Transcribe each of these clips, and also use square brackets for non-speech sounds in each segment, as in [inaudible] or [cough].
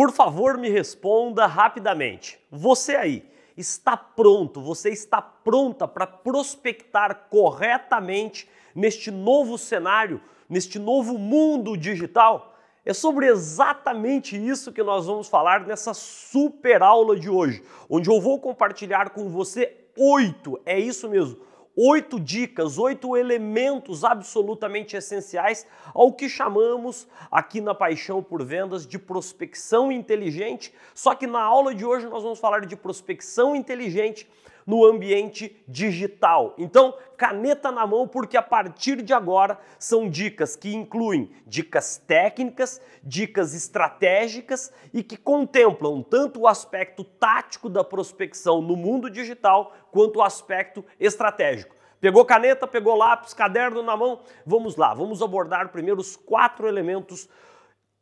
Por favor, me responda rapidamente. Você aí está pronto, você está pronta para prospectar corretamente neste novo cenário, neste novo mundo digital? É sobre exatamente isso que nós vamos falar nessa super aula de hoje, onde eu vou compartilhar com você oito, é isso mesmo, oito dicas, oito elementos absolutamente essenciais ao que chamamos aqui na Paixão por Vendas de prospecção inteligente. Só que na aula de hoje nós vamos falar de prospecção inteligente no ambiente digital. Então, caneta na mão, porque a partir de agora são dicas que incluem dicas técnicas, dicas estratégicas e que contemplam tanto o aspecto tático da prospecção no mundo digital quanto o aspecto estratégico. Pegou caneta, pegou lápis, caderno na mão? Vamos lá, vamos abordar primeiro os quatro elementos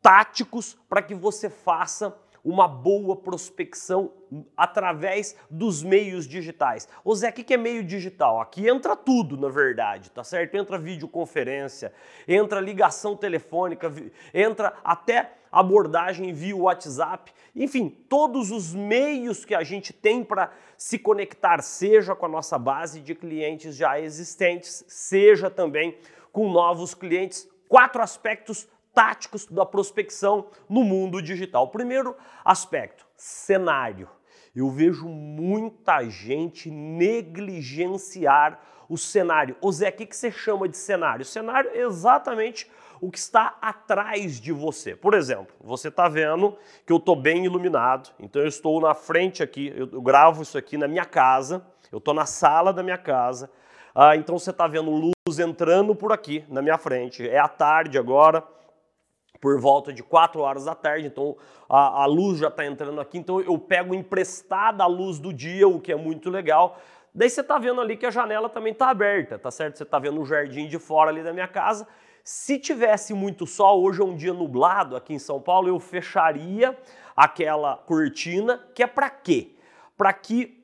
táticos para que você faça uma boa prospecção através dos meios digitais. Ô Zé, o que é meio digital? Aqui entra tudo, na verdade, tá certo? Entra videoconferência, entra ligação telefônica, entra até abordagem via WhatsApp, enfim, todos os meios que a gente tem para se conectar, seja com a nossa base de clientes já existentes, seja também com novos clientes. Quatro aspectos táticos da prospecção no mundo digital. Primeiro aspecto, cenário. Eu vejo muita gente negligenciar o cenário. O Zé, o que, você chama de cenário? Cenário é exatamente o que está atrás de você. Por exemplo, você está vendo que eu estou bem iluminado, então eu estou na frente aqui, eu gravo isso aqui na minha casa, eu estou na sala da minha casa, ah, então você está vendo luz entrando por aqui na minha frente. É à tarde agora, por volta de 4 horas da tarde, então a, a luz já está entrando aqui, então eu pego emprestada a luz do dia, o que é muito legal. Daí você está vendo ali que a janela também está aberta, tá certo? Você está vendo o jardim de fora ali da minha casa. Se tivesse muito sol, hoje é um dia nublado aqui em São Paulo, eu fecharia aquela cortina, que é para quê? Para que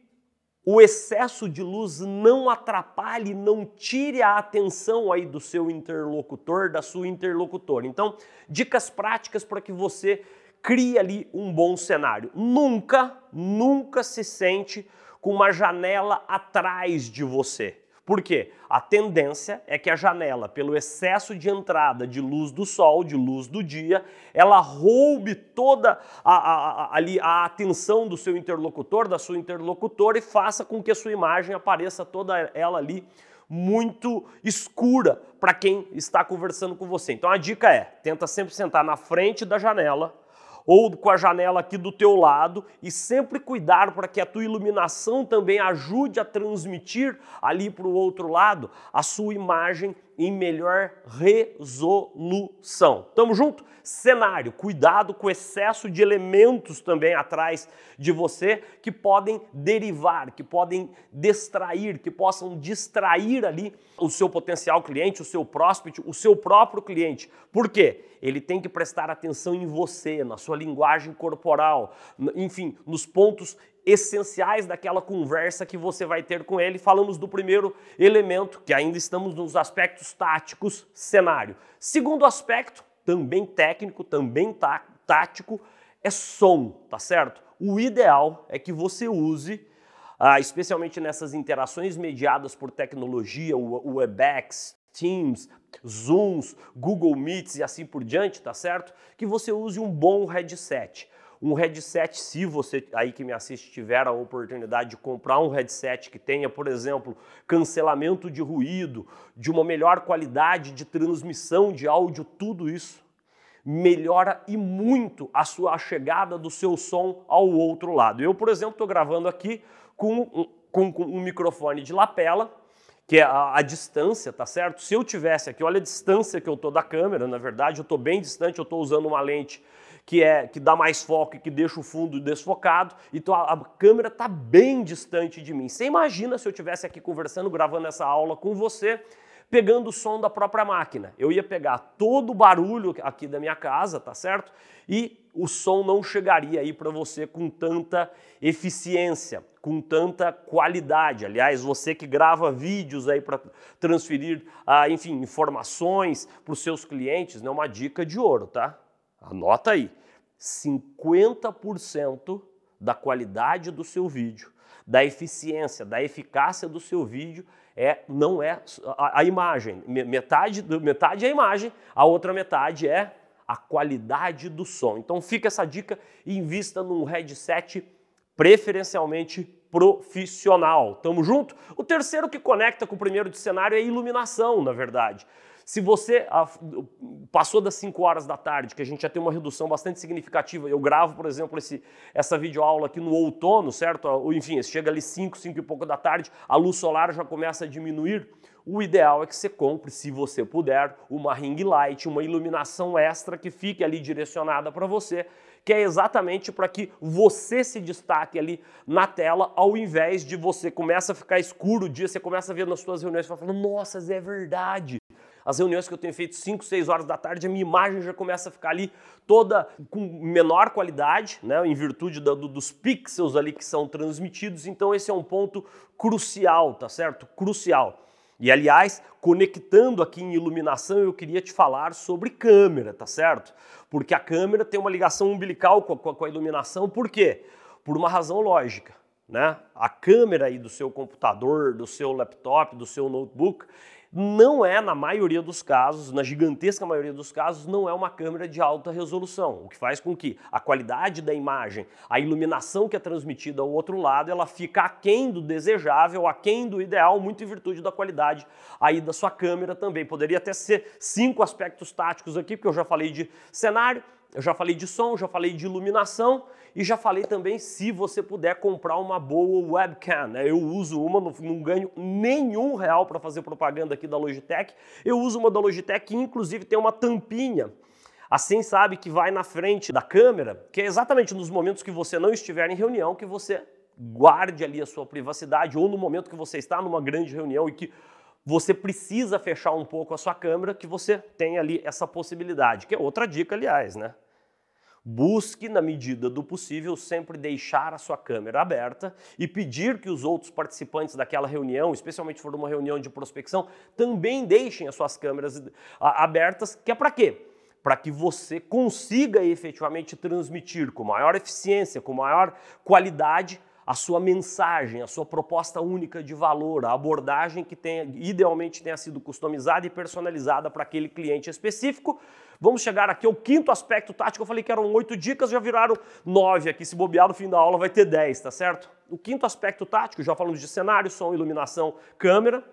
o excesso de luz não atrapalhe, não tire a atenção aí do seu interlocutor, da sua interlocutora. Então, dicas práticas para que você crie ali um bom cenário. Nunca, nunca se sente com uma janela atrás de você. Por quê? A tendência é que a janela, pelo excesso de entrada de luz do sol, de luz do dia, ela roube toda a, a, a, a atenção do seu interlocutor, da sua interlocutora e faça com que a sua imagem apareça toda ela ali muito escura para quem está conversando com você. Então a dica é: tenta sempre sentar na frente da janela ou com a janela aqui do teu lado e sempre cuidar para que a tua iluminação também ajude a transmitir ali para o outro lado a sua imagem em melhor resolução. Tamo junto? Cenário, cuidado com o excesso de elementos também atrás de você que podem derivar, que podem distrair, que possam distrair ali o seu potencial cliente, o seu prospect, o seu próprio cliente. Por quê? Ele tem que prestar atenção em você, na sua linguagem corporal, enfim, nos pontos essenciais daquela conversa que você vai ter com ele. Falamos do primeiro elemento, que ainda estamos nos aspectos táticos, cenário. Segundo aspecto, também técnico, também tá, tático, é som, tá certo? O ideal é que você use, ah, especialmente nessas interações mediadas por tecnologia, o Webex, Teams, Zooms, Google Meets e assim por diante, tá certo? Que você use um bom headset um headset, se você aí que me assiste tiver a oportunidade de comprar um headset que tenha, por exemplo, cancelamento de ruído, de uma melhor qualidade de transmissão de áudio, tudo isso melhora e muito a sua chegada do seu som ao outro lado. Eu, por exemplo, estou gravando aqui com um, com, com um microfone de lapela, que é a, a, distância, tá certo? Se eu tivesse aqui, olha a distância que eu tô da câmera, na verdade, eu estou bem distante, eu estou usando uma lente que é que dá mais foco e que deixa o fundo desfocado. Então a, a câmera está bem distante de mim. Você imagina se eu estivesse aqui conversando, gravando essa aula com você, pegando o som da própria máquina. Eu ia pegar todo o barulho aqui da minha casa, tá certo? E o som não chegaria aí para você com tanta eficiência, com tanta qualidade. Aliás, você que grava vídeos aí para transferir, ah, enfim, informações para os seus clientes, é né? uma dica de ouro, tá? Anota aí. 50% da qualidade do seu vídeo, da eficiência, da eficácia do seu vídeo é não é a, a imagem. Metade, metade é a imagem, a outra metade é a qualidade do som. Então fica essa dica e invista num headset preferencialmente profissional. Tamo junto? O terceiro que conecta com o primeiro de cenário é iluminação, na verdade. Se você passou das 5 horas da tarde, que a gente já tem uma redução bastante significativa, eu gravo, por exemplo, esse, essa videoaula aqui no outono, certo? Enfim, chega ali 5, 5 e pouco da tarde, a luz solar já começa a diminuir. O ideal é que você compre, se você puder, uma ring light, uma iluminação extra que fique ali direcionada para você, que é exatamente para que você se destaque ali na tela, ao invés de você começa a ficar escuro o dia, você começa a ver nas suas reuniões e fala, nossa, é verdade. As reuniões que eu tenho feito 5, 6 horas da tarde, a minha imagem já começa a ficar ali toda com menor qualidade, né, em virtude do, dos pixels ali que são transmitidos. Então esse é um ponto crucial, tá certo? Crucial. E aliás, conectando aqui em iluminação, eu queria te falar sobre câmera, tá certo? Porque a câmera tem uma ligação umbilical com a, com a iluminação, por quê? Por uma razão lógica. Né? A câmera aí do seu computador, do seu laptop, do seu notebook, não é, na maioria dos casos, na gigantesca maioria dos casos, não é uma câmera de alta resolução, o que faz com que a qualidade da imagem, a iluminação que é transmitida ao outro lado, ela fica aquém do desejável, aquém do ideal, muito em virtude da qualidade aí da sua câmera também. Poderia até ser cinco aspectos táticos aqui, porque eu já falei de cenário, eu já falei de som, já falei de iluminação e já falei também se você puder comprar uma boa webcam. Né? Eu uso uma, não, não ganho nenhum real para fazer propaganda aqui da Logitech. Eu uso uma da Logitech que inclusive tem uma tampinha. Assim sabe que vai na frente da câmera, que é exatamente nos momentos que você não estiver em reunião que você guarde ali a sua privacidade ou no momento que você está numa grande reunião e que você precisa fechar um pouco a sua câmera, que você tem ali essa possibilidade, que é outra dica, aliás, né? Busque, na medida do possível, sempre deixar a sua câmera aberta e pedir que os outros participantes daquela reunião, especialmente se for uma reunião de prospecção, também deixem as suas câmeras abertas, que é para quê? Para que você consiga efetivamente transmitir com maior eficiência, com maior qualidade a sua mensagem, a sua proposta única de valor, a abordagem que tenha, idealmente tenha sido customizada e personalizada para aquele cliente específico, Vamos chegar aqui ao quinto aspecto tático. Eu falei que eram oito dicas, já viraram nove aqui. Se bobear no fim da aula vai ter dez, tá certo? O quinto aspecto tático, já falamos de cenário, som, iluminação, câmera,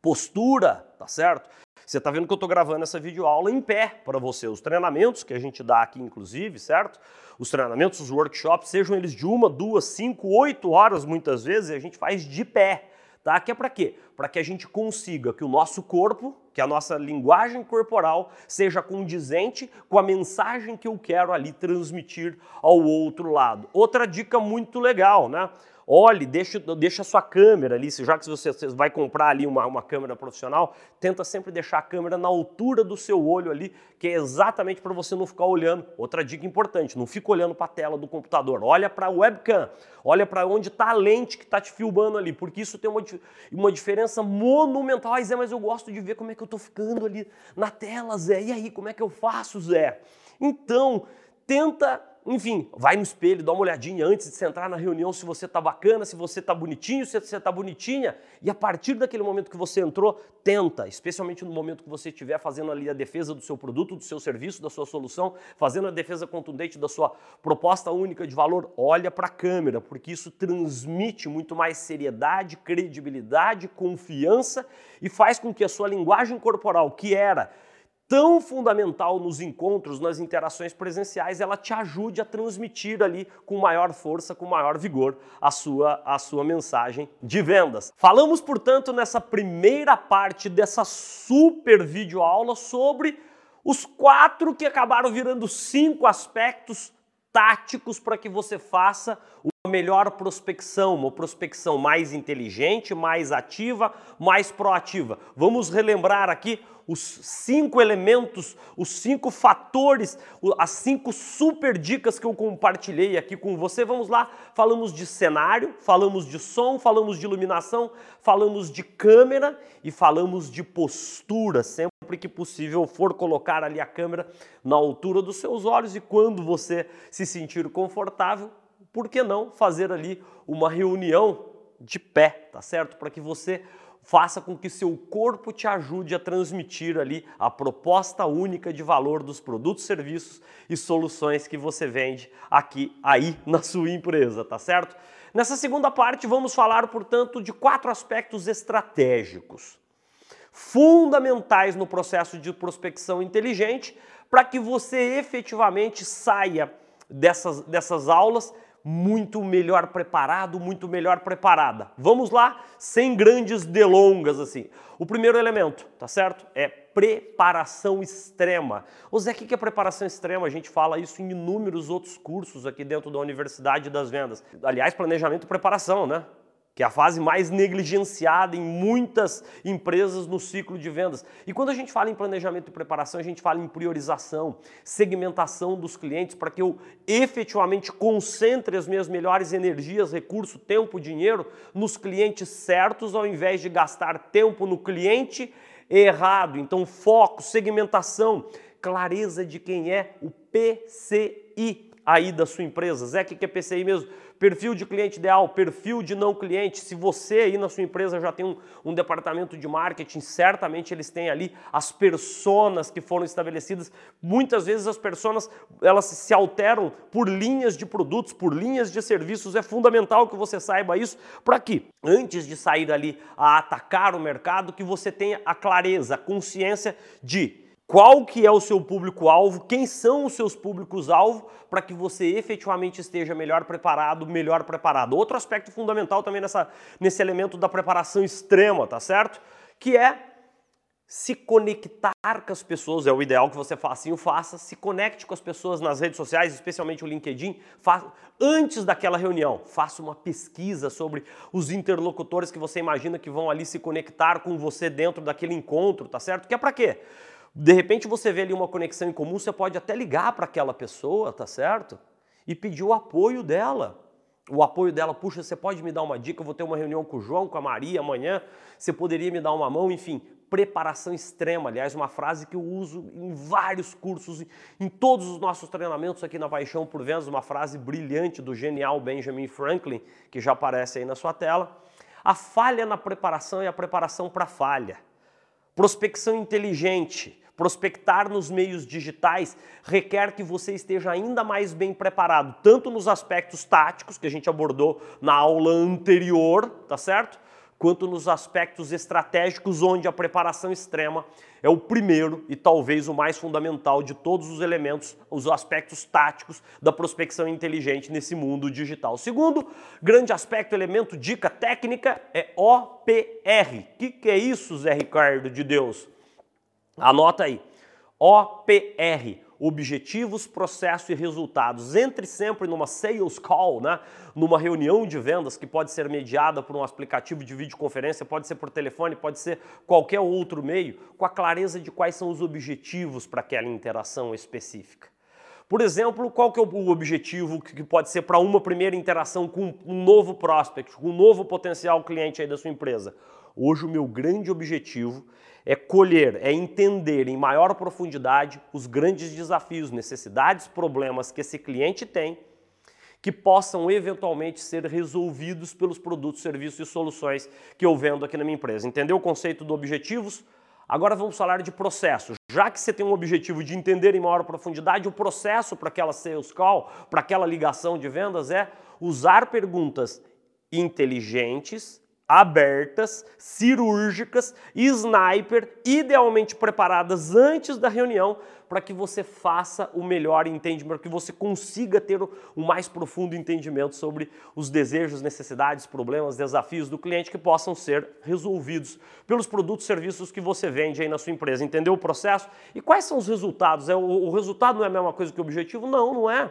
postura, tá certo? Você está vendo que eu estou gravando essa videoaula em pé para você. Os treinamentos que a gente dá aqui, inclusive, certo? Os treinamentos, os workshops, sejam eles de uma, duas, cinco, oito horas muitas vezes, a gente faz de pé tá? Que é para quê? Para que a gente consiga que o nosso corpo, que a nossa linguagem corporal seja condizente com a mensagem que eu quero ali transmitir ao outro lado. Outra dica muito legal, né? Olhe, deixa, deixa a sua câmera ali, já que você, você vai comprar ali uma, uma câmera profissional, tenta sempre deixar a câmera na altura do seu olho ali, que é exatamente para você não ficar olhando. Outra dica importante, não fica olhando para a tela do computador, olha para a webcam, olha para onde está a lente que está te filmando ali, porque isso tem uma, uma diferença monumental. Ah, Zé, mas eu gosto de ver como é que eu estou ficando ali na tela, Zé, e aí, como é que eu faço, Zé? Então, tenta enfim, vai no espelho, dá uma olhadinha antes de você entrar na reunião se você tá bacana, se você tá bonitinho, se você tá bonitinha. E a partir daquele momento que você entrou, tenta, especialmente no momento que você estiver fazendo ali a defesa do seu produto, do seu serviço, da sua solução, fazendo a defesa contundente da sua proposta única de valor, olha para a câmera, porque isso transmite muito mais seriedade, credibilidade, confiança e faz com que a sua linguagem corporal, que era tão fundamental nos encontros, nas interações presenciais, ela te ajude a transmitir ali com maior força, com maior vigor a sua, a sua mensagem de vendas. Falamos, portanto, nessa primeira parte dessa super videoaula sobre os quatro que acabaram virando cinco aspectos táticos para que você faça melhor prospecção, uma prospecção mais inteligente, mais ativa, mais proativa. Vamos relembrar aqui os cinco elementos, os cinco fatores, as cinco super dicas que eu compartilhei aqui com você. Vamos lá, falamos de cenário, falamos de som, falamos de iluminação, falamos de câmera e falamos de postura. Sempre que possível for colocar ali a câmera na altura dos seus olhos e quando você se sentir confortável, por que não fazer ali uma reunião de pé, tá certo? Para que você faça com que seu corpo te ajude a transmitir ali a proposta única de valor dos produtos, serviços e soluções que você vende aqui aí [laughs] na sua empresa, tá certo? Nessa segunda parte vamos falar, portanto, de quatro aspectos estratégicos fundamentais no processo de prospecção inteligente para que você efetivamente saia dessas, dessas aulas muito melhor preparado, muito melhor preparada. Vamos lá, sem grandes delongas assim. O primeiro elemento, tá certo? É preparação extrema. O Zé, o que é preparação extrema? A gente fala isso em inúmeros outros cursos aqui dentro da Universidade das Vendas. Aliás, planejamento e preparação, né? Que é a fase mais negligenciada em muitas empresas no ciclo de vendas. E quando a gente fala em planejamento e preparação, a gente fala em priorização, segmentação dos clientes para que eu efetivamente concentre as minhas melhores energias, recurso, tempo, dinheiro nos clientes certos ao invés de gastar tempo no cliente errado. Então, foco, segmentação, clareza de quem é o PCI aí da sua empresa. Zé, o que é PCI mesmo? Perfil de cliente ideal, perfil de não cliente. Se você aí na sua empresa já tem um, um departamento de marketing, certamente eles têm ali as personas que foram estabelecidas. Muitas vezes as personas elas se alteram por linhas de produtos, por linhas de serviços. É fundamental que você saiba isso para que antes de sair ali a atacar o mercado, que você tenha a clareza, a consciência de qual que é o seu público-alvo, quem são os seus públicos-alvo, para que você efetivamente esteja melhor preparado, melhor preparado. Outro aspecto fundamental também nessa, nesse elemento da preparação extrema, tá certo? Que é se conectar com as pessoas, é o ideal que você faça assim, o faça, se conecte com as pessoas nas redes sociais, especialmente o LinkedIn, faça, antes daquela reunião, faça uma pesquisa sobre os interlocutores que você imagina que vão ali se conectar com você dentro daquele encontro, tá certo? Que é para quê? De repente você vê ali uma conexão em comum, você pode até ligar para aquela pessoa, tá certo? E pedir o apoio dela. O apoio dela, puxa, você pode me dar uma dica? Eu vou ter uma reunião com o João, com a Maria amanhã. Você poderia me dar uma mão? Enfim, preparação extrema. Aliás, uma frase que eu uso em vários cursos, em todos os nossos treinamentos aqui na Paixão por Vendas, uma frase brilhante do genial Benjamin Franklin, que já aparece aí na sua tela. A falha na preparação é a preparação para falha. Prospecção inteligente Prospectar nos meios digitais requer que você esteja ainda mais bem preparado, tanto nos aspectos táticos, que a gente abordou na aula anterior, tá certo? Quanto nos aspectos estratégicos, onde a preparação extrema é o primeiro e talvez o mais fundamental de todos os elementos, os aspectos táticos da prospecção inteligente nesse mundo digital. Segundo grande aspecto, elemento, dica técnica é OPR. O que, que é isso, Zé Ricardo de Deus? Anota aí. OPR, objetivos, processo e resultados. Entre sempre numa sales call, né? numa reunião de vendas que pode ser mediada por um aplicativo de videoconferência, pode ser por telefone, pode ser qualquer outro meio, com a clareza de quais são os objetivos para aquela interação específica. Por exemplo, qual que é o objetivo que pode ser para uma primeira interação com um novo prospect, com um novo potencial cliente aí da sua empresa? Hoje o meu grande objetivo é colher, é entender em maior profundidade os grandes desafios, necessidades, problemas que esse cliente tem, que possam eventualmente ser resolvidos pelos produtos, serviços e soluções que eu vendo aqui na minha empresa. Entendeu o conceito do objetivos? Agora vamos falar de processo. Já que você tem um objetivo de entender em maior profundidade, o processo para aquela sales call, para aquela ligação de vendas é usar perguntas inteligentes, abertas, cirúrgicas, sniper, idealmente preparadas antes da reunião para que você faça o melhor entendimento, para que você consiga ter o mais profundo entendimento sobre os desejos, necessidades, problemas, desafios do cliente que possam ser resolvidos pelos produtos e serviços que você vende aí na sua empresa. Entendeu o processo? E quais são os resultados? É, o, o resultado não é a mesma coisa que o objetivo? Não, não é.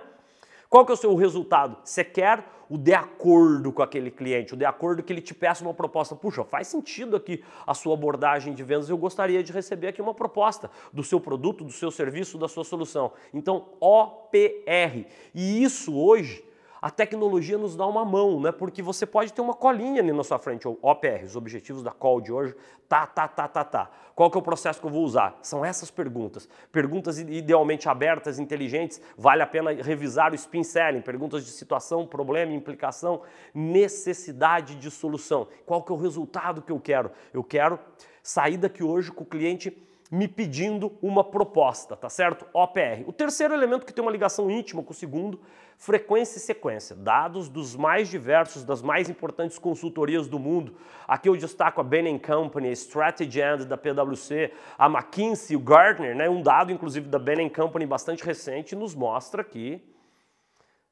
Qual que é o seu resultado? Você quer o de acordo com aquele cliente, o de acordo que ele te peça uma proposta. Puxa, faz sentido aqui a sua abordagem de vendas, eu gostaria de receber aqui uma proposta do seu produto, do seu serviço, da sua solução. Então, OPR. E isso hoje a tecnologia nos dá uma mão, né? Porque você pode ter uma colinha ali na sua frente, o OPR, os objetivos da call de hoje, tá, tá, tá, tá, tá. Qual que é o processo que eu vou usar? São essas perguntas. Perguntas idealmente abertas, inteligentes, vale a pena revisar o spin selling, perguntas de situação, problema, implicação, necessidade de solução. Qual que é o resultado que eu quero? Eu quero sair daqui hoje com o cliente me pedindo uma proposta, tá certo? OPR. O terceiro elemento que tem uma ligação íntima com o segundo, frequência e sequência. Dados dos mais diversos, das mais importantes consultorias do mundo. Aqui eu destaco a Bain Company, a Strategy End da PwC, a McKinsey, o Gartner, né? Um dado inclusive da Bain Company bastante recente nos mostra que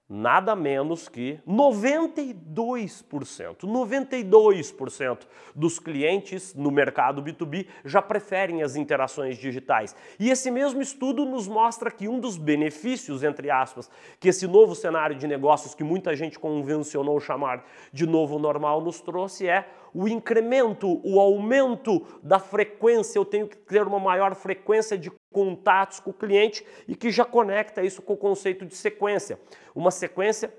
nada menos que 92%, 92% dos clientes no mercado B2B já preferem as interações digitais. E esse mesmo estudo nos mostra que um dos benefícios, entre aspas, que esse novo cenário de negócios que muita gente convencionou chamar de novo normal nos trouxe é o incremento, o aumento da frequência, eu tenho que ter uma maior frequência de contatos com o cliente e que já conecta isso com o conceito de sequência. Uma sequência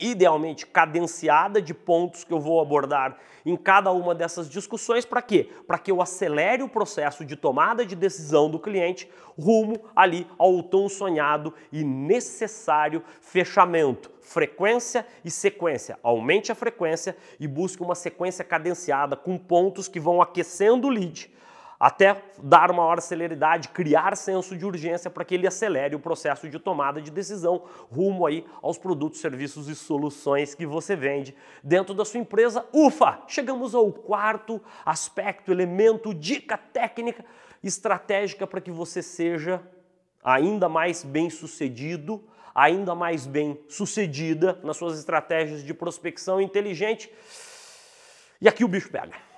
idealmente cadenciada de pontos que eu vou abordar em cada uma dessas discussões para quê? Para que eu acelere o processo de tomada de decisão do cliente rumo ali ao tão sonhado e necessário fechamento. Frequência e sequência. Aumente a frequência e busque uma sequência cadenciada com pontos que vão aquecendo o lead até dar uma maior celeridade, criar senso de urgência para que ele acelere o processo de tomada de decisão rumo aí aos produtos, serviços e soluções que você vende dentro da sua empresa. Ufa! Chegamos ao quarto aspecto, elemento, dica técnica estratégica para que você seja ainda mais bem sucedido, ainda mais bem sucedida nas suas estratégias de prospecção inteligente. E aqui o bicho pega.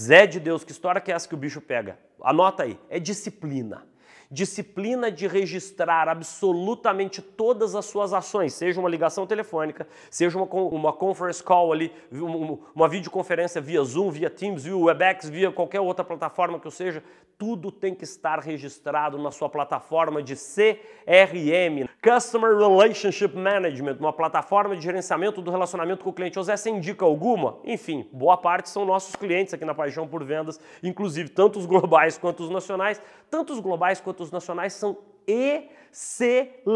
Zé de Deus, que história que é essa que o bicho pega? Anota aí, é disciplina. Disciplina de registrar absolutamente todas as suas ações, seja uma ligação telefônica, seja uma, uma conference call ali, uma, videoconferência via Zoom, via Teams, via Webex, via qualquer outra plataforma que eu seja, tudo tem que estar registrado na sua plataforma de CRM, Customer Relationship Management, uma plataforma de gerenciamento do relacionamento com o cliente. José, você indica alguma? Enfim, boa parte são nossos clientes aqui na Paixão por Vendas, inclusive tanto os globais quanto os nacionais. Tanto os globais quanto os nacionais são excelentes,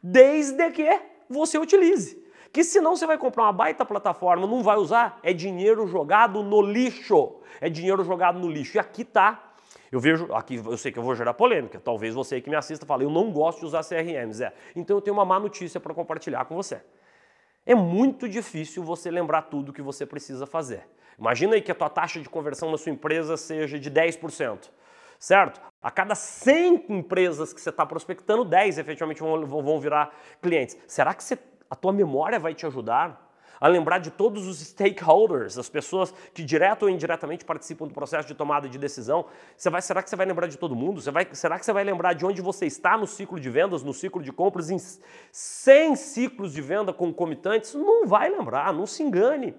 desde que você utilize. Que senão você vai comprar uma baita plataforma, não vai usar, é dinheiro jogado no lixo. É dinheiro jogado no lixo. E aqui tá eu vejo, aqui eu sei que eu vou gerar polêmica, talvez você que me assista fale, eu não gosto de usar CRMs, é. Então eu tenho uma má notícia para compartilhar com você. É muito difícil você lembrar tudo que você precisa fazer. Imagina aí que a tua taxa de conversão na sua empresa seja de 10%, certo? A cada 100 empresas que você está prospectando, 10 efetivamente vão, vão virar clientes. Será que você, a tua memória vai te ajudar? A lembrar de todos os stakeholders, as pessoas que direto ou indiretamente participam do processo de tomada de decisão. Você vai, será que você vai lembrar de todo mundo? Você vai, será que você vai lembrar de onde você está no ciclo de vendas, no ciclo de compras, em 100 ciclos de venda concomitantes? Não vai lembrar, não se engane.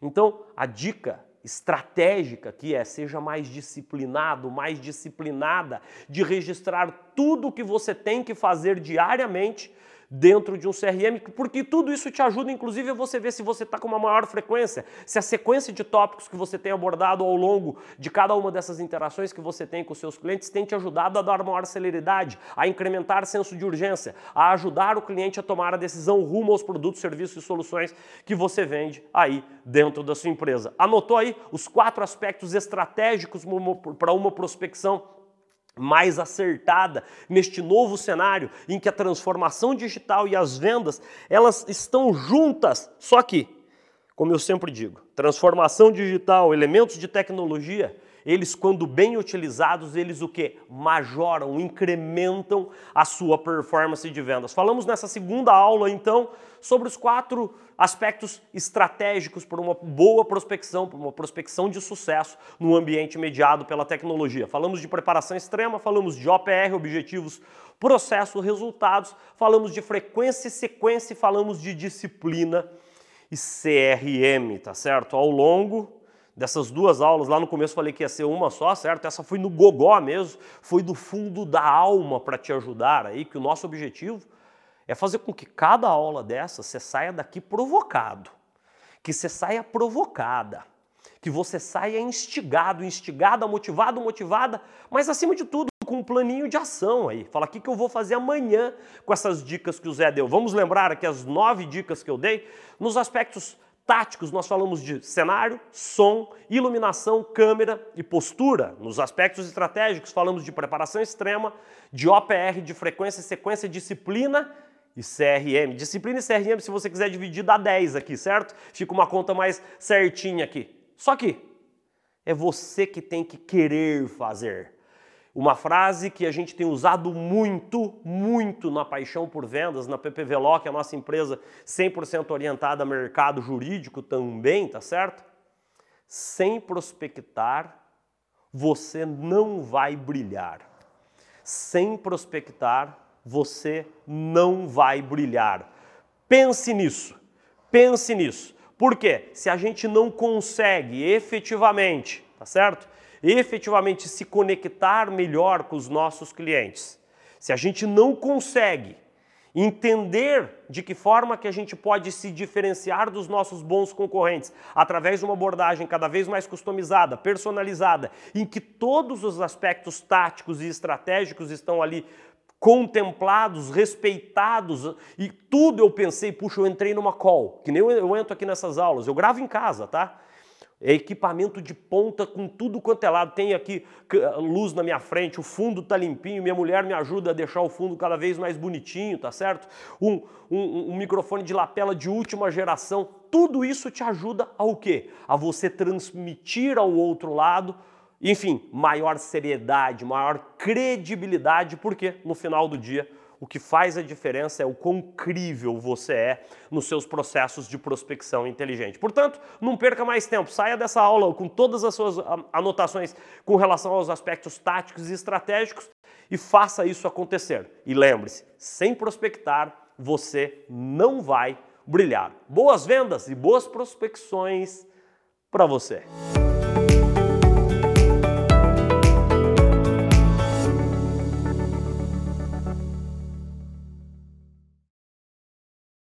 Então, a dica estratégica que é seja mais disciplinado, mais disciplinada de registrar tudo o que você tem que fazer diariamente dentro de um CRM, porque tudo isso te ajuda, inclusive, a você ver se você está com uma maior frequência, se a sequência de tópicos que você tem abordado ao longo de cada uma dessas interações que você tem com seus clientes tem te ajudado a dar maior celeridade, a incrementar senso de urgência, a ajudar o cliente a tomar a decisão rumo aos produtos, serviços e soluções que você vende aí dentro da sua empresa. Anotou aí os quatro aspectos estratégicos para uma prospecção mais acertada neste novo cenário em que a transformação digital e as vendas elas estão juntas, só que Como eu sempre digo, transformação digital, elementos de tecnologia, eles quando bem utilizados, eles o que? Majoram, incrementam a sua performance de vendas. Falamos nessa segunda aula então sobre os quatro aspectos estratégicos para uma boa prospecção, para uma prospecção de sucesso no ambiente mediado pela tecnologia. Falamos de preparação extrema, falamos de OPR, objetivos, processo, resultados, falamos de frequência e sequência e falamos de disciplina e CRM, tá certo? Ao longo dessas duas aulas, lá no começo falei que ia ser uma só, certo? Essa foi no gogó mesmo, foi do fundo da alma para te ajudar aí, que o nosso objetivo é fazer com que cada aula dessa você saia daqui provocado, que você saia provocada, que você saia instigado, instigada, motivado, motivada, mas acima de tudo com um planinho de ação aí. Fala, o que, que eu vou fazer amanhã com essas dicas que o Zé deu? Vamos lembrar aqui as nove dicas que eu dei nos aspectos táticos, nós falamos de cenário, som, iluminação, câmera e postura. Nos aspectos estratégicos, falamos de preparação extrema, de OPR, de frequência, sequência, disciplina e CRM. Disciplina e CRM, se você quiser dividir, dá 10 aqui, certo? Fica uma conta mais certinha aqui. Só que é você que tem que querer fazer. Uma frase que a gente tem usado muito, muito na paixão por vendas, na PPVLO, que é a nossa empresa 100% orientada a mercado jurídico também, tá certo? Sem prospectar, você não vai brilhar. Sem prospectar, você não vai brilhar. Pense nisso. Pense nisso. Por quê? Se a gente não consegue efetivamente, tá certo? efetivamente se conectar melhor com os nossos clientes, se a gente não consegue entender de que forma que a gente pode se diferenciar dos nossos bons concorrentes através de uma abordagem cada vez mais customizada, personalizada, em que todos os aspectos táticos e estratégicos estão ali contemplados, respeitados e tudo eu pensei, puxa, eu entrei numa call, que nem eu entro aqui nessas aulas, eu gravo em casa, tá? É equipamento de ponta com tudo quanto é lado. Tem aqui luz na minha frente, o fundo tá limpinho, minha mulher me ajuda a deixar o fundo cada vez mais bonitinho, tá certo? Um, um, um microfone de lapela de última geração. Tudo isso te ajuda ao quê? A você transmitir ao outro lado, enfim, maior seriedade, maior credibilidade, porque no final do dia o que faz a diferença é o quão crível você é nos seus processos de prospecção inteligente. Portanto, não perca mais tempo, saia dessa aula com todas as suas anotações com relação aos aspectos táticos e estratégicos e faça isso acontecer. E lembre-se, sem prospectar, você não vai brilhar. Boas vendas e boas prospecções para você.